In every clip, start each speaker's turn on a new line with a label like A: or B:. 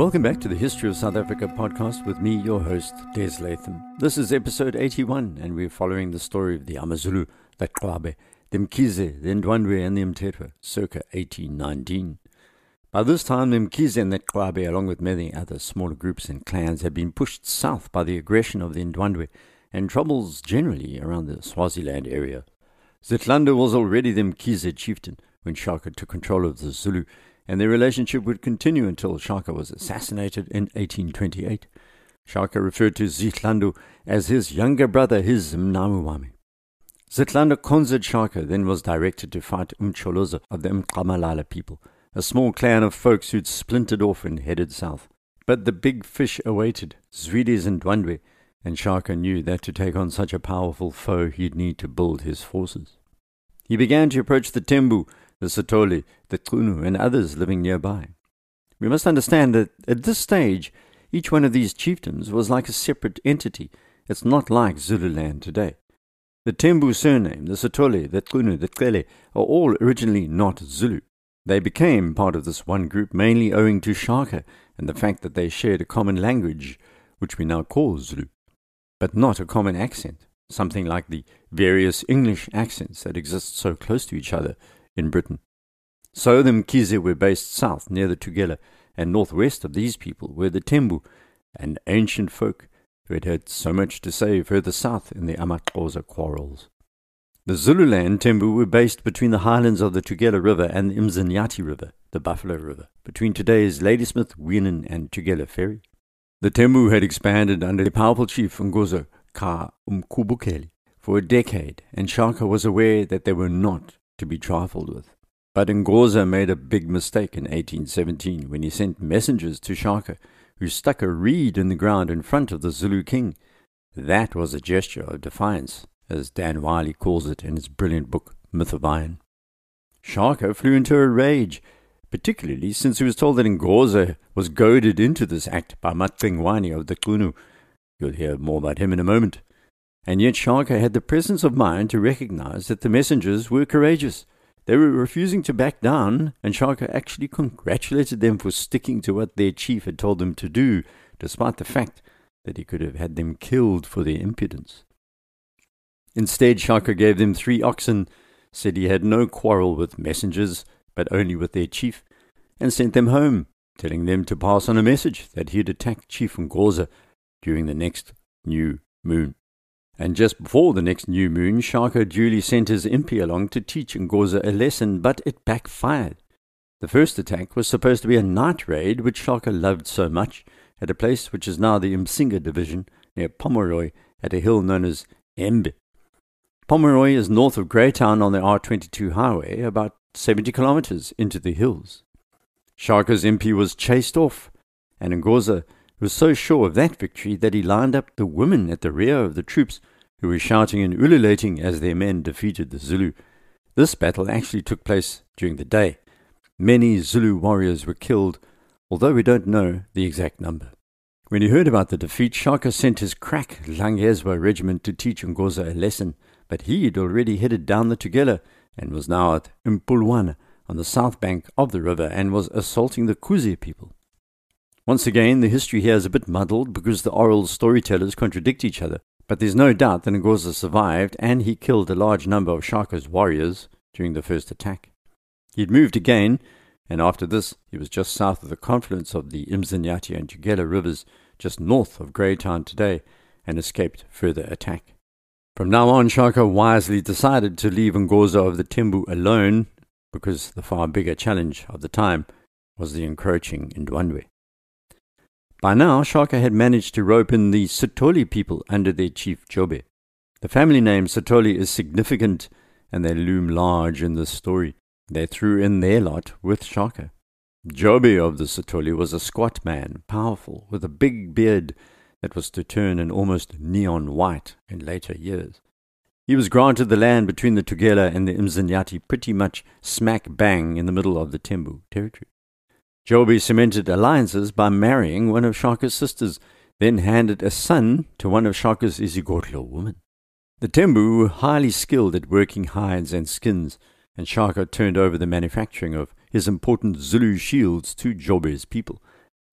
A: Welcome back to the History of South Africa podcast with me, your host, Des Latham. This is episode 81, and we're following the story of the Amazulu, the Qwabe, the Mkhize, the Ndwandwe, and the Mthethwa, circa 1819. By this time, the Mkhize and the Qwabe, along with many other smaller groups and clans, had been pushed south by the aggression of the Ndwandwe and troubles generally around the Swaziland area. Zihlando was already the Mkhize chieftain when Shaka took control of the Zulu and their relationship would continue until Shaka was assassinated in 1828. Shaka referred to Zihlando as his younger brother, his Mnamuwami. Zihlando conjured Shaka then was directed to fight Umcholoza of the Nxamalala people, a small clan of folks who'd splintered off and headed south. But the big fish awaited, Zwide's and Ndwandwe, and Shaka knew that to take on such a powerful foe he'd need to build his forces. He began to approach the Tembu, the Sithole, the Qunu, and others living nearby. We must understand that at this stage, each one of these chieftains was like a separate entity. It's not like Zululand today. The Tembu surname, the Sithole, the Qunu, the Cele, are all originally not Zulu. They became part of this one group mainly owing to Shaka and the fact that they shared a common language, which we now call Zulu, but not a common accent, something like the various English accents that exist so close to each other in Britain. So the Mkhize were based south near the Tugela, and northwest of these people were the Tembu, an ancient folk who had had so much to say further south in the Amaxhosa quarrels. The Zululand Tembu were based between the highlands of the Tugela River and the Mzinyathi River, the Buffalo River, between today's Ladysmith, Weenen, and Tugela Ferry. The Tembu had expanded under the powerful chief Ngoza Ka Umkhubukeli for a decade, and Shaka was aware that they were not to be trifled with. But Ngoza made a big mistake in 1817 when he sent messengers to Shaka, who stuck a reed in the ground in front of the Zulu king. That was a gesture of defiance, as Dan Wylie calls it in his brilliant book, Myth of Iron. Shaka flew into a rage, particularly since he was told that Ngoza was goaded into this act by Macingwane of the Qunu. You'll hear more about him in a moment. And yet Shaka had the presence of mind to recognize that the messengers were courageous. They were refusing to back down, and Shaka actually congratulated them for sticking to what their chief had told them to do, despite the fact that he could have had them killed for their impudence. Instead, Shaka gave them three oxen, said he had no quarrel with messengers, but only with their chief, and sent them home, telling them to pass on a message that he'd attack Chief Ngoza during the next new moon. And just before the next new moon, Shaka duly sent his impi along to teach Ngoza a lesson, but it backfired. The first attack was supposed to be a night raid, which Shaka loved so much, at a place which is now the Umsinga division, near Pomeroy, at a hill known as Embe. Pomeroy is north of Greytown on the R22 highway, about 70 kilometers into the hills. Shaka's impi was chased off, and Ngoza was so sure of that victory that he lined up the women at the rear of the troops who were shouting and ululating as their men defeated the Zulu. This battle actually took place during the day. Many Zulu warriors were killed, although we don't know the exact number. When he heard about the defeat, Shaka sent his crack Langezwa regiment to teach Ngoza a lesson, but he had already headed down the Tugela and was now at Mpulwana on the south bank of the river and was assaulting the Kuzi people. Once again, the history here is a bit muddled because the oral storytellers contradict each other, but there's no doubt that Ngoza survived and he killed a large number of Shaka's warriors during the first attack. He'd moved again, and after this he was just south of the confluence of the Imzanyati and Tugela rivers, just north of Greytown today, and escaped further attack. From now on, Shaka wisely decided to leave Ngoza of the Tembu alone because the far bigger challenge of the time was the encroaching Ndwandwe. By now, Shaka had managed to rope in the Sithole people under their chief Jobe. The family name Sithole is significant, and they loom large in this story. They threw in their lot with Shaka. Jobe of the Sithole was a squat man, powerful, with a big beard that was to turn an almost neon white in later years. He was granted the land between the Tugela and the Mzinyathi pretty much smack bang in the middle of the Tembu territory. Jobe cemented alliances by marrying one of Shaka's sisters, then handed a son to one of Shaka's Izigodlo women. The Tembu were highly skilled at working hides and skins, and Shaka turned over the manufacturing of his important Zulu shields to Jobe's people.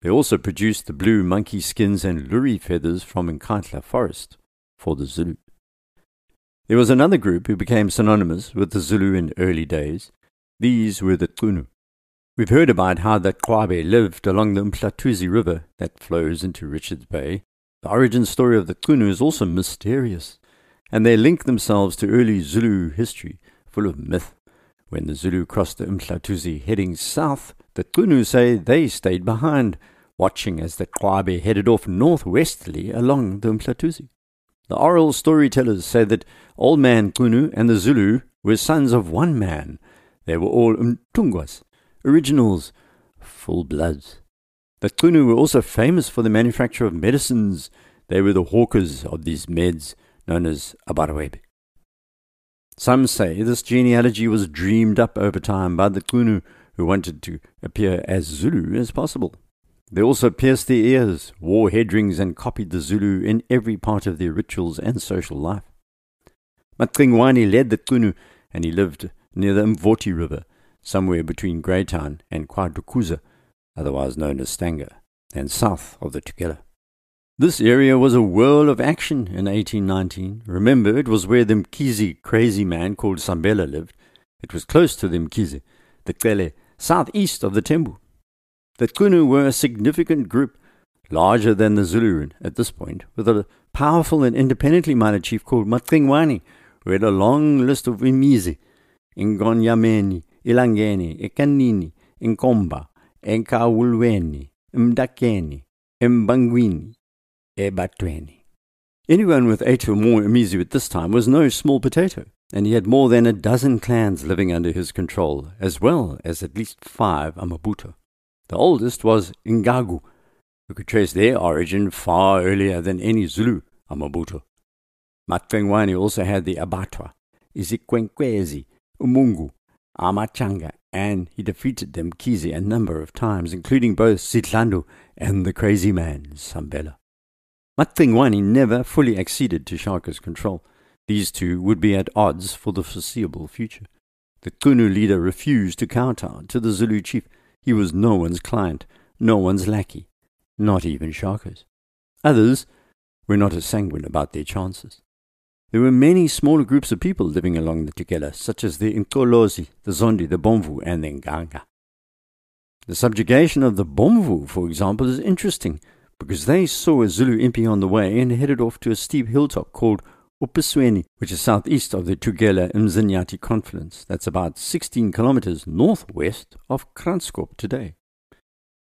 A: They also produced the blue monkey skins and lourie feathers from Nkandla forest for the Zulu. There was another group who became synonymous with the Zulu in early days. These were the Qunu. We've heard about how the Qwabe lived along the Mhlathuze River that flows into Richards Bay. The origin story of the Qunu is also mysterious, and they link themselves to early Zulu history, full of myth. When the Zulu crossed the Mhlathuze heading south, the Qunu say they stayed behind, watching as the Qwabe headed off northwesterly along the Mhlathuze. The oral storytellers say that Old Man Qunu and the Zulu were sons of one man. They were all Mtungwas, originals, full bloods. The Qunu were also famous for the manufacture of medicines. They were the hawkers of these meds, known as Abarwebe. Some say this genealogy was dreamed up over time by the Qunu, who wanted to appear as Zulu as possible. They also pierced their ears, wore head and copied the Zulu in every part of their rituals and social life. Macingwane led the Qunu, and he lived near the Mvoti River, somewhere between Greytown and KwaDukuza, otherwise known as Stanger, and south of the Tugela. This area was a whirl of action in 1819. Remember, it was where the Mkhize crazy man called Sambela lived. It was close to the Mkhize, the Cele, southeast of the Tembu. The Qunu were a significant group, larger than the Zulu at this point, with a powerful and independently minded chief called Macingwane, who had a long list of imizi, Ingonyameni, Ilangeni, Ekanini, Inkomba, Enkawulweni, Mdakeni, Mbangwini, Ebatweni. Anyone with eight or more imizi at this time was no small potato, and he had more than a dozen clans living under his control, as well as at least five Amabuto. The oldest was Ngagu, who could trace their origin far earlier than any Zulu Amabuto. Macingwane also had the Abatwa, Izikwenkwezi, Umungu, Amachanga, and he defeated the Mkhize a number of times, including both Zihlando and the crazy man, Sambela. Macingwane never fully acceded to Shaka's control. These two would be at odds for the foreseeable future. The Qunu leader refused to kowtow to the Zulu chief. He was no one's client, no one's lackey, not even Shaka's. Others were not as sanguine about their chances. There were many smaller groups of people living along the Tugela, such as the Nkolozi, the Zondi, the Bomvu, and the Nganga. The subjugation of the Bomvu, for example, is interesting because they saw a Zulu impi on the way and headed off to a steep hilltop called Upasweni, which is southeast of the Tugela Mzinyati confluence. That's about 16 kilometers northwest of Kranskop today.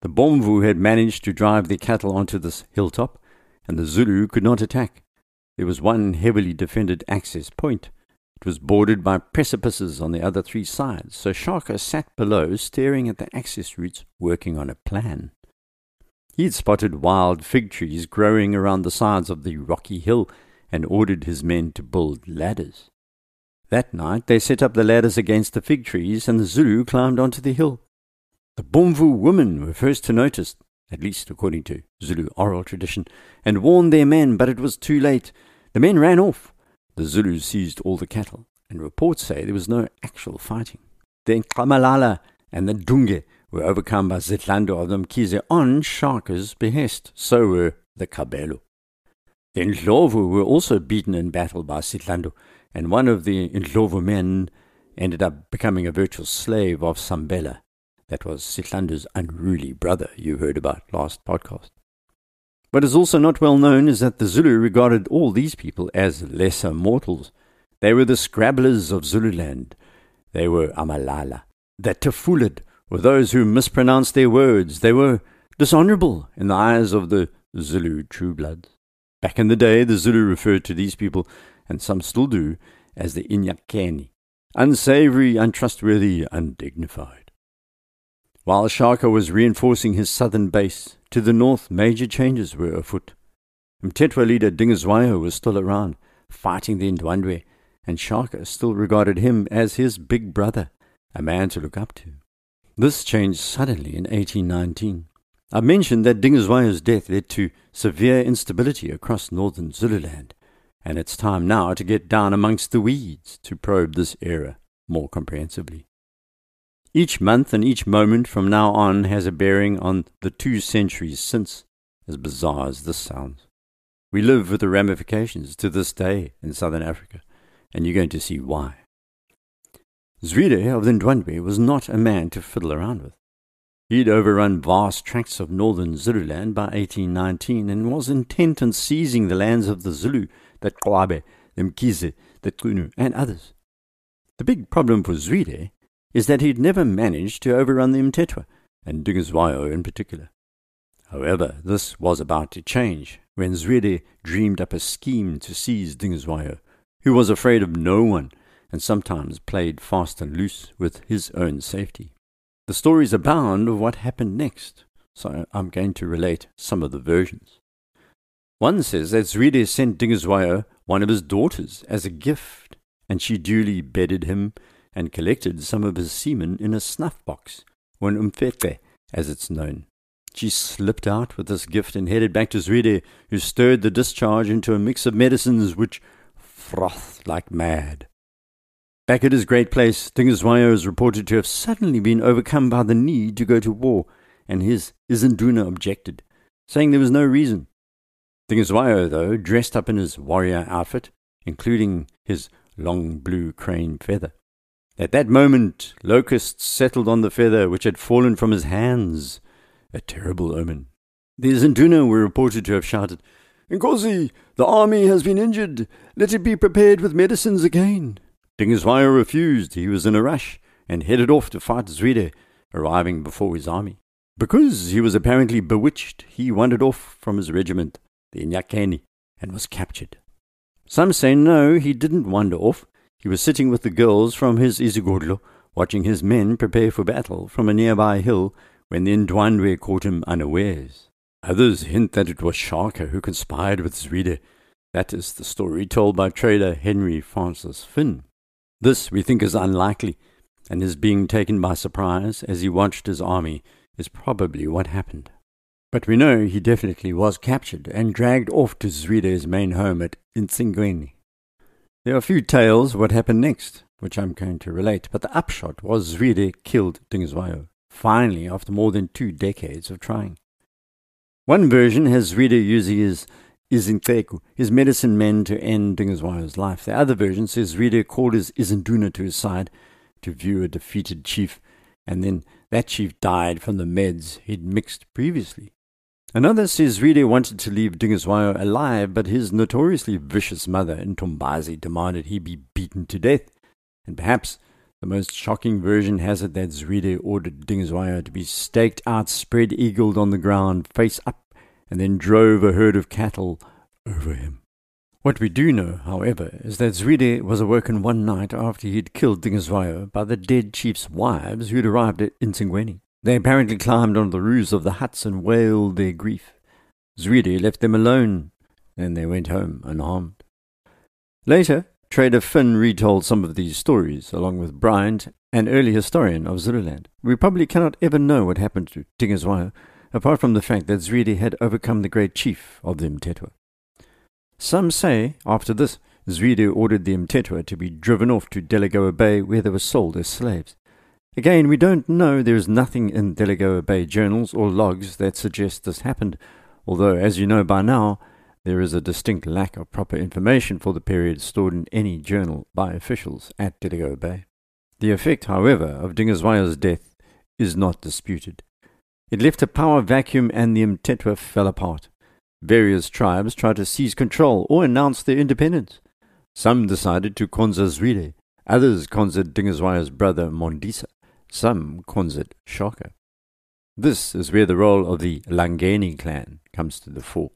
A: The Bomvu had managed to drive their cattle onto this hilltop, and the Zulu could not attack. There was one heavily defended access point. It was bordered by precipices on the other three sides, so Shaka sat below, staring at the access routes, working on a plan. He had spotted wild fig trees growing around the sides of the rocky hill and ordered his men to build ladders. That night they set up the ladders against the fig trees, and the Zulu climbed onto the hill. The Bomvu women were first to notice at least according to Zulu oral tradition, and warned their men, but it was too late. The men ran off. The Zulus seized all the cattle, and reports say there was no actual fighting. The Nxamalala and the Dunge were overcome by Zihlando of the Mkhize on Shaka's behest. So were the Kabelo. The Ndlovu were also beaten in battle by Zihlando, and one of the Ndlovu men ended up becoming a virtual slave of Sambela. That was Zihlando's unruly brother you heard about last podcast. What is also not well known is that the Zulu regarded all these people as lesser mortals. They were the scrabblers of Zululand. They were Amalala. The Tafulid were those who mispronounced their words. They were dishonorable in the eyes of the Zulu true bloods. Back in the day, the Zulu referred to these people, and some still do, as the Inyakeni, unsavory, untrustworthy, undignified. While Shaka was reinforcing his southern base, to the north major changes were afoot. Mthethwa leader Dingiswayo was still around, fighting the Ndwandwe, and Shaka still regarded him as his big brother, a man to look up to. This changed suddenly in 1819. I mentioned that Dingiswayo's death led to severe instability across northern Zululand, and it's time now to get down amongst the weeds to probe this era more comprehensively. Each month and each moment from now on has a bearing on the two centuries since, as bizarre as this sounds. We live with the ramifications to this day in southern Africa, and you're going to see why. Zwide of the Ndwandwe was not a man to fiddle around with. He'd overrun vast tracts of northern Zululand by 1819 and was intent on seizing the lands of the Zulu, the Qwabe, the Mkhize, the Qunu, and others. The big problem for Zwide is that he'd never managed to overrun the Mthethwa, and Dingiswayo in particular. However, this was about to change when Zwide dreamed up a scheme to seize Dingiswayo, who was afraid of no one and sometimes played fast and loose with his own safety. The stories abound of what happened next, so I'm going to relate some of the versions. One says that Zwide sent Dingiswayo one of his daughters as a gift, and she duly bedded him and collected some of his semen in a snuff box, or an as it's known. She slipped out with this gift and headed back to Zwide, who stirred the discharge into a mix of medicines which frothed like mad. Back at his great place, Dingiswayo is reported to have suddenly been overcome by the need to go to war, and his Izinduna objected, saying there was no reason. Dingiswayo, though, dressed up in his warrior outfit, including his long blue crane feather. At that moment, locusts settled on the feather which had fallen from his hands, a terrible omen. The Izinduna were reported to have shouted, Nkosi, the army has been injured. Let it be prepared with medicines again. Dingiswayo refused. He was in a rush and headed off to fight Zwide, arriving before his army. Because he was apparently bewitched, he wandered off from his regiment, the Nyakeni, and was captured. Some say no, he didn't wander off. He was sitting with the girls from his Izigodlo, watching his men prepare for battle from a nearby hill when the Ndwandwe caught him unawares. Others hint that it was Shaka who conspired with Zwide. That is the story told by trader Henry Francis Fynn. This we think is unlikely, and his being taken by surprise as he watched his army is probably what happened. But we know he definitely was captured and dragged off to Zwide's main home at Intsingweni. There are a few tales what happened next, which I'm going to relate, but the upshot was Zwide killed Dingiswayo, finally after more than two decades of trying. One version has Zwide using his Izinteku, his medicine men to end Dingiswayo's life. The other version says Zwide called his Izinduna to his side to view a defeated chief, and then that chief died from the meds he'd mixed previously. Another says Zwide wanted to leave Dingiswayo alive, but his notoriously vicious mother, Ntombazi, demanded he be beaten to death. And perhaps the most shocking version has it that Zwide ordered Dingiswayo to be staked out, spread eagled on the ground, face up and then drove a herd of cattle over him. What we do know, however, is that Zwide was awoken one night after he had killed Dingiswayo by the dead chief's wives who had arrived at Intsingweni. They apparently climbed on the roofs of the huts and wailed their grief. Zwide left them alone, and they went home unharmed. Later, Trader Fynn retold some of these stories, along with Bryant, an early historian of Zululand. We probably cannot ever know what happened to Dingiswayo, apart from the fact that Zwide had overcome the great chief of the Mthethwa. Some say, after this, Zwide ordered the Mthethwa to be driven off to Delagoa Bay where they were sold as slaves. Again, we don't know there is nothing in Delagoa Bay journals or logs that suggest this happened, although, as you know by now, there is a distinct lack of proper information for the period stored in any journal by officials at Delagoa Bay. The effect, however, of Dingiswayo's death is not disputed. It left a power vacuum and the Mthethwa fell apart. Various tribes tried to seize control or announce their independence. Some decided to Konza Zwide, others Konzed Dingiswayo's brother Mondisa, some Konzed Shaka. This is where the role of the Langeni clan comes to the fore.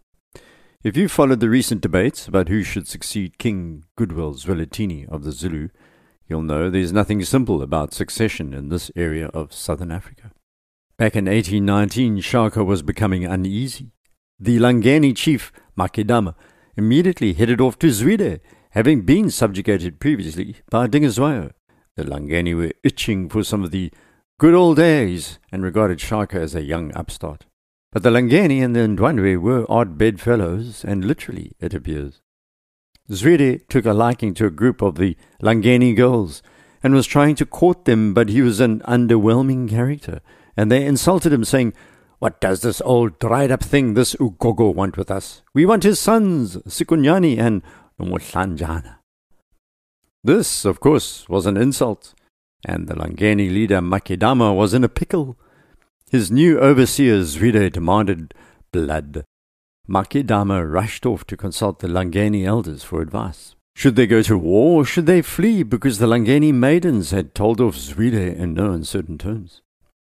A: If you followed the recent debates about who should succeed King Goodwill Zwelithini of the Zulu, you'll know there's nothing simple about succession in this area of southern Africa. Back in 1819, Shaka was becoming uneasy. The Langeni chief, Makidama, immediately headed off to Zwide, having been subjugated previously by Dingiswayo. The Langeni were itching for some of the good old days and regarded Shaka as a young upstart. But the Langeni and the Ndwandwe were odd bedfellows, and literally, it appears. Zwide took a liking to a group of the Langeni girls, and was trying to court them, but he was an underwhelming character, and they insulted him, saying, What does this old dried up thing, this Ugogo, want with us? We want his sons, Sikhunyana and Nomahlanjana. This, of course, was an insult, and the Langeni leader Makedama was in a pickle. His new overseer Zwide demanded blood. Makedama rushed off to consult the Langeni elders for advice. Should they go to war or should they flee because the Langeni maidens had told off Zwide in no uncertain terms?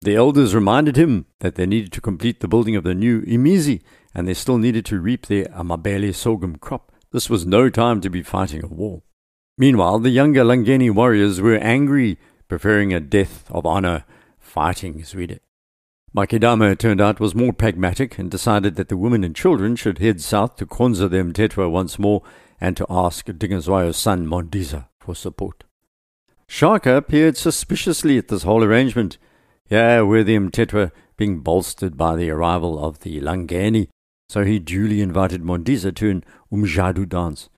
A: The elders reminded him that they needed to complete the building of the new Imizi and they still needed to reap their Amabele sorghum crop. This was no time to be fighting a war. Meanwhile, the younger Langeni warriors were angry, preferring a death of honor fighting Zwide. Makidama, it turned out, was more pragmatic and decided that the women and children should head south to Konza the Mthethwa once more and to ask Dingiswayo's son Mondiza for support. Shaka peered suspiciously at this whole arrangement. Here were the Mthethwa being bolstered by the arrival of the Langeni, so he duly invited Mondiza to an Umjadu dance.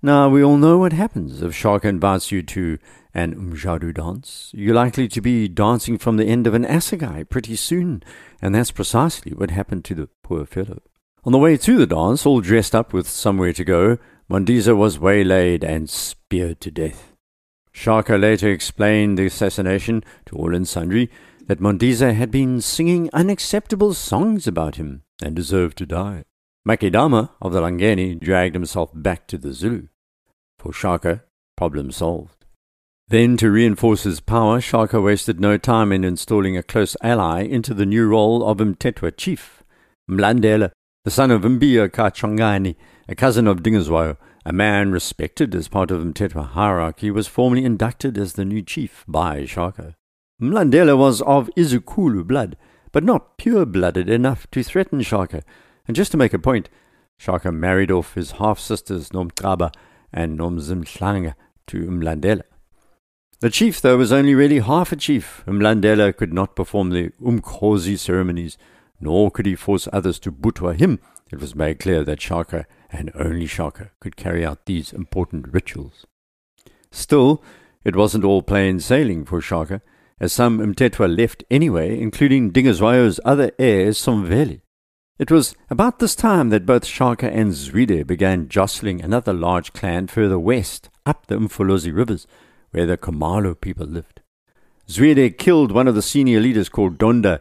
A: Now, we all know what happens if Shaka invites you to an Umjadu dance. You're likely to be dancing from the end of an assegai pretty soon, and that's precisely what happened to the poor fellow. On the way to the dance, all dressed up with somewhere to go, Mondiza was waylaid and speared to death. Shaka later explained the assassination to all and sundry that Mondiza had been singing unacceptable songs about him and deserved to die. Makidama of the Langeni dragged himself back to the Zulu. For Shaka, problem solved. Then, to reinforce his power, Shaka wasted no time in installing a close ally into the new role of Mthethwa chief. Mlandela, the son of Mbia Kachongani, a cousin of Dingiswayo, a man respected as part of Mthethwa hierarchy, was formally inducted as the new chief by Shaka. Mlandela was of Izukulu blood, but not pure-blooded enough to threaten Shaka, and just to make a point, Shaka married off his half-sisters Nomtraba and Nomzimhlanga to Mlandela. The chief, though, was only really half a chief. Mlandela could not perform the Umkhosi ceremonies, nor could he force others to butwa him. It was made clear that Shaka, and only Shaka, could carry out these important rituals. Still, it wasn't all plain sailing for Shaka, as some Mthethwa left anyway, including Dingiswayo's other heir, Somveli. It was about this time that both Shaka and Zwide began jostling another large clan further west, up the Umfolozi rivers, where the Khumalo people lived. Zwide killed one of the senior leaders called Donda,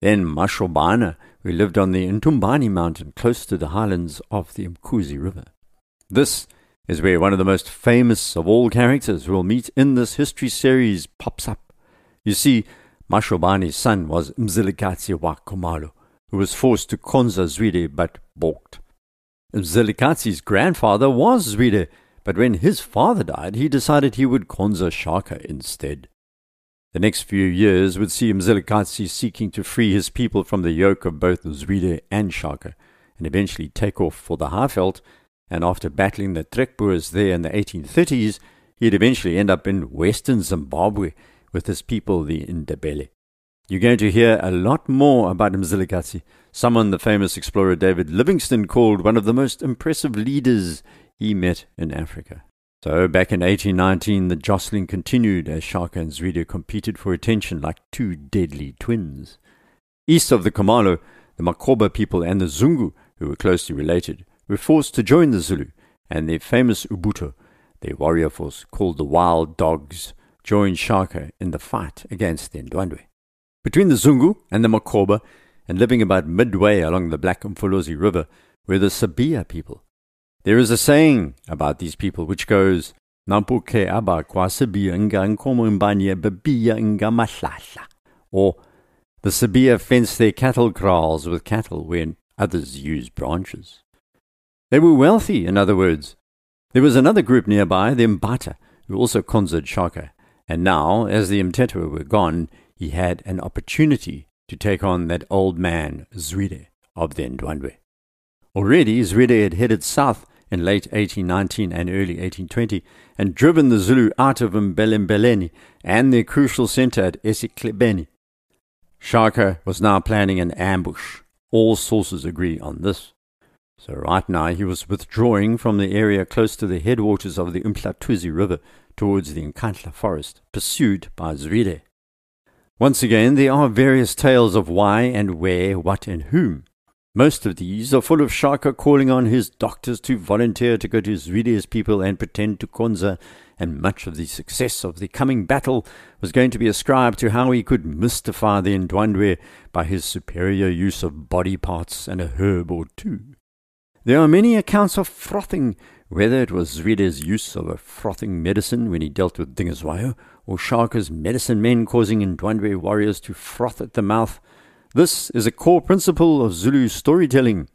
A: then Mashobana, who lived on the Ntumbani mountain close to the highlands of the Mkuzi River. This is where one of the most famous of all characters we'll meet in this history series pops up. You see, Mashobani's son was Mzilikazi wa Khumalo, who was forced to Konza Zwide but balked. Mzilikazi's grandfather was Zwide, but when his father died, he decided he would Konza Shaka instead. The next few years would see Mzilikazi seeking to free his people from the yoke of both Zwide and Shaka, and eventually take off for the Highveld, and after battling the Trekboers there in the 1830s, he'd eventually end up in western Zimbabwe with his people, the Ndebele. You're going to hear a lot more about Mzilikazi, someone the famous explorer David Livingstone called one of the most impressive leaders he met in Africa. So, back in 1819, the jostling continued as Shaka and Zwide competed for attention like two deadly twins. East of the Khumalo, the Makoba people and the Zungu, who were closely related, were forced to join the Zulu, and their famous Ubuto, their warrior force called the Wild Dogs, joined Shaka in the fight against the Ndwandwe. Between the Zungu and the Makoba, and living about midway along the Black Umfolozi River, were the Sabia people. There is a saying about these people which goes, Nampuke aba kwa Sabia nga nkomo mbanye babia nga mahlahla. Or, the Sabia fence their cattle kraals with cattle when others use branches. They were wealthy, in other words. There was another group nearby, the Mbata, who also conjured Shaka, and now, as the Mthethwa were gone, he had an opportunity to take on that old man, Zwide, of the Ndwandwe. Already, Zwide had headed south in late 1819 and early 1820 and driven the Zulu out of Mbelembeleni and their crucial center at esiklebeni. Shaka was now planning an ambush. All sources agree on this. So right now he was withdrawing from the area close to the headwaters of the Umhlathuze River towards the Nkandla forest, pursued by Zwide. Once again, there are various tales of why and where, what and whom. Most of these are full of Shaka calling on his doctors to volunteer to go to Zwide's people and pretend to Konza, and much of the success of the coming battle was going to be ascribed to how he could mystify the Ndwandwe by his superior use of body parts and a herb or two. There are many accounts of frothing, whether it was Zwide's use of a frothing medicine when he dealt with Dingiswayo, Shaka's medicine men causing Ndwandwe warriors to froth at the mouth. This is a core principle of Zulu storytelling.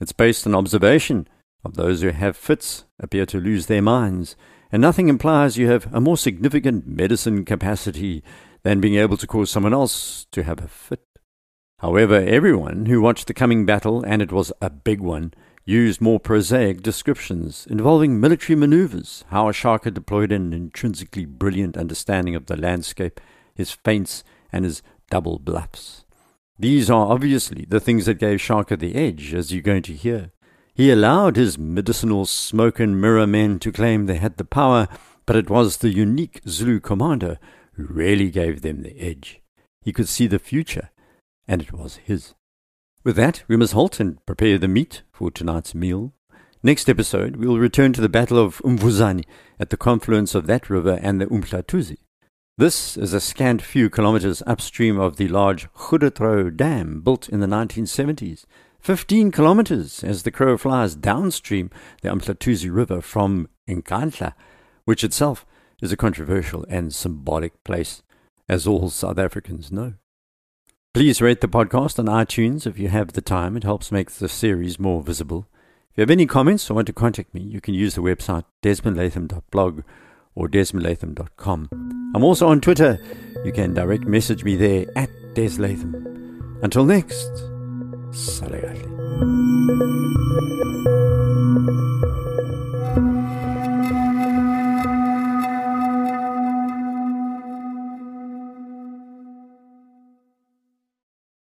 A: It's based on observation of those who have fits appear to lose their minds, and nothing implies you have a more significant medicine capacity than being able to cause someone else to have a fit. However, everyone who watched the coming battle, and it was a big one, used more prosaic descriptions involving military maneuvers, how Ashaka deployed an intrinsically brilliant understanding of the landscape, his feints, and his double bluffs. These are obviously the things that gave Shaka the edge, as you're going to hear. He allowed his medicinal smoke and mirror men to claim they had the power, but it was the unique Zulu commander who really gave them the edge. He could see the future, and it was his. With that, we must halt and prepare the meat for tonight's meal. Next episode, we will return to the Battle of Umvuzani at the confluence of that river and the Umhlathuze. This is a scant few kilometers upstream of the large Goedertrouw Dam built in the 1970s. 15 kilometers as the crow flies downstream the Umhlathuze River from Nkandla, which itself is a controversial and symbolic place, as all South Africans know. Please rate the podcast on iTunes if you have the time. It helps make the series more visible. If you have any comments or want to contact me, you can use the website desmondlatham.blog or desmondlatham.com. I'm also on Twitter. You can direct message me there at deslatham. Until next, Salagali.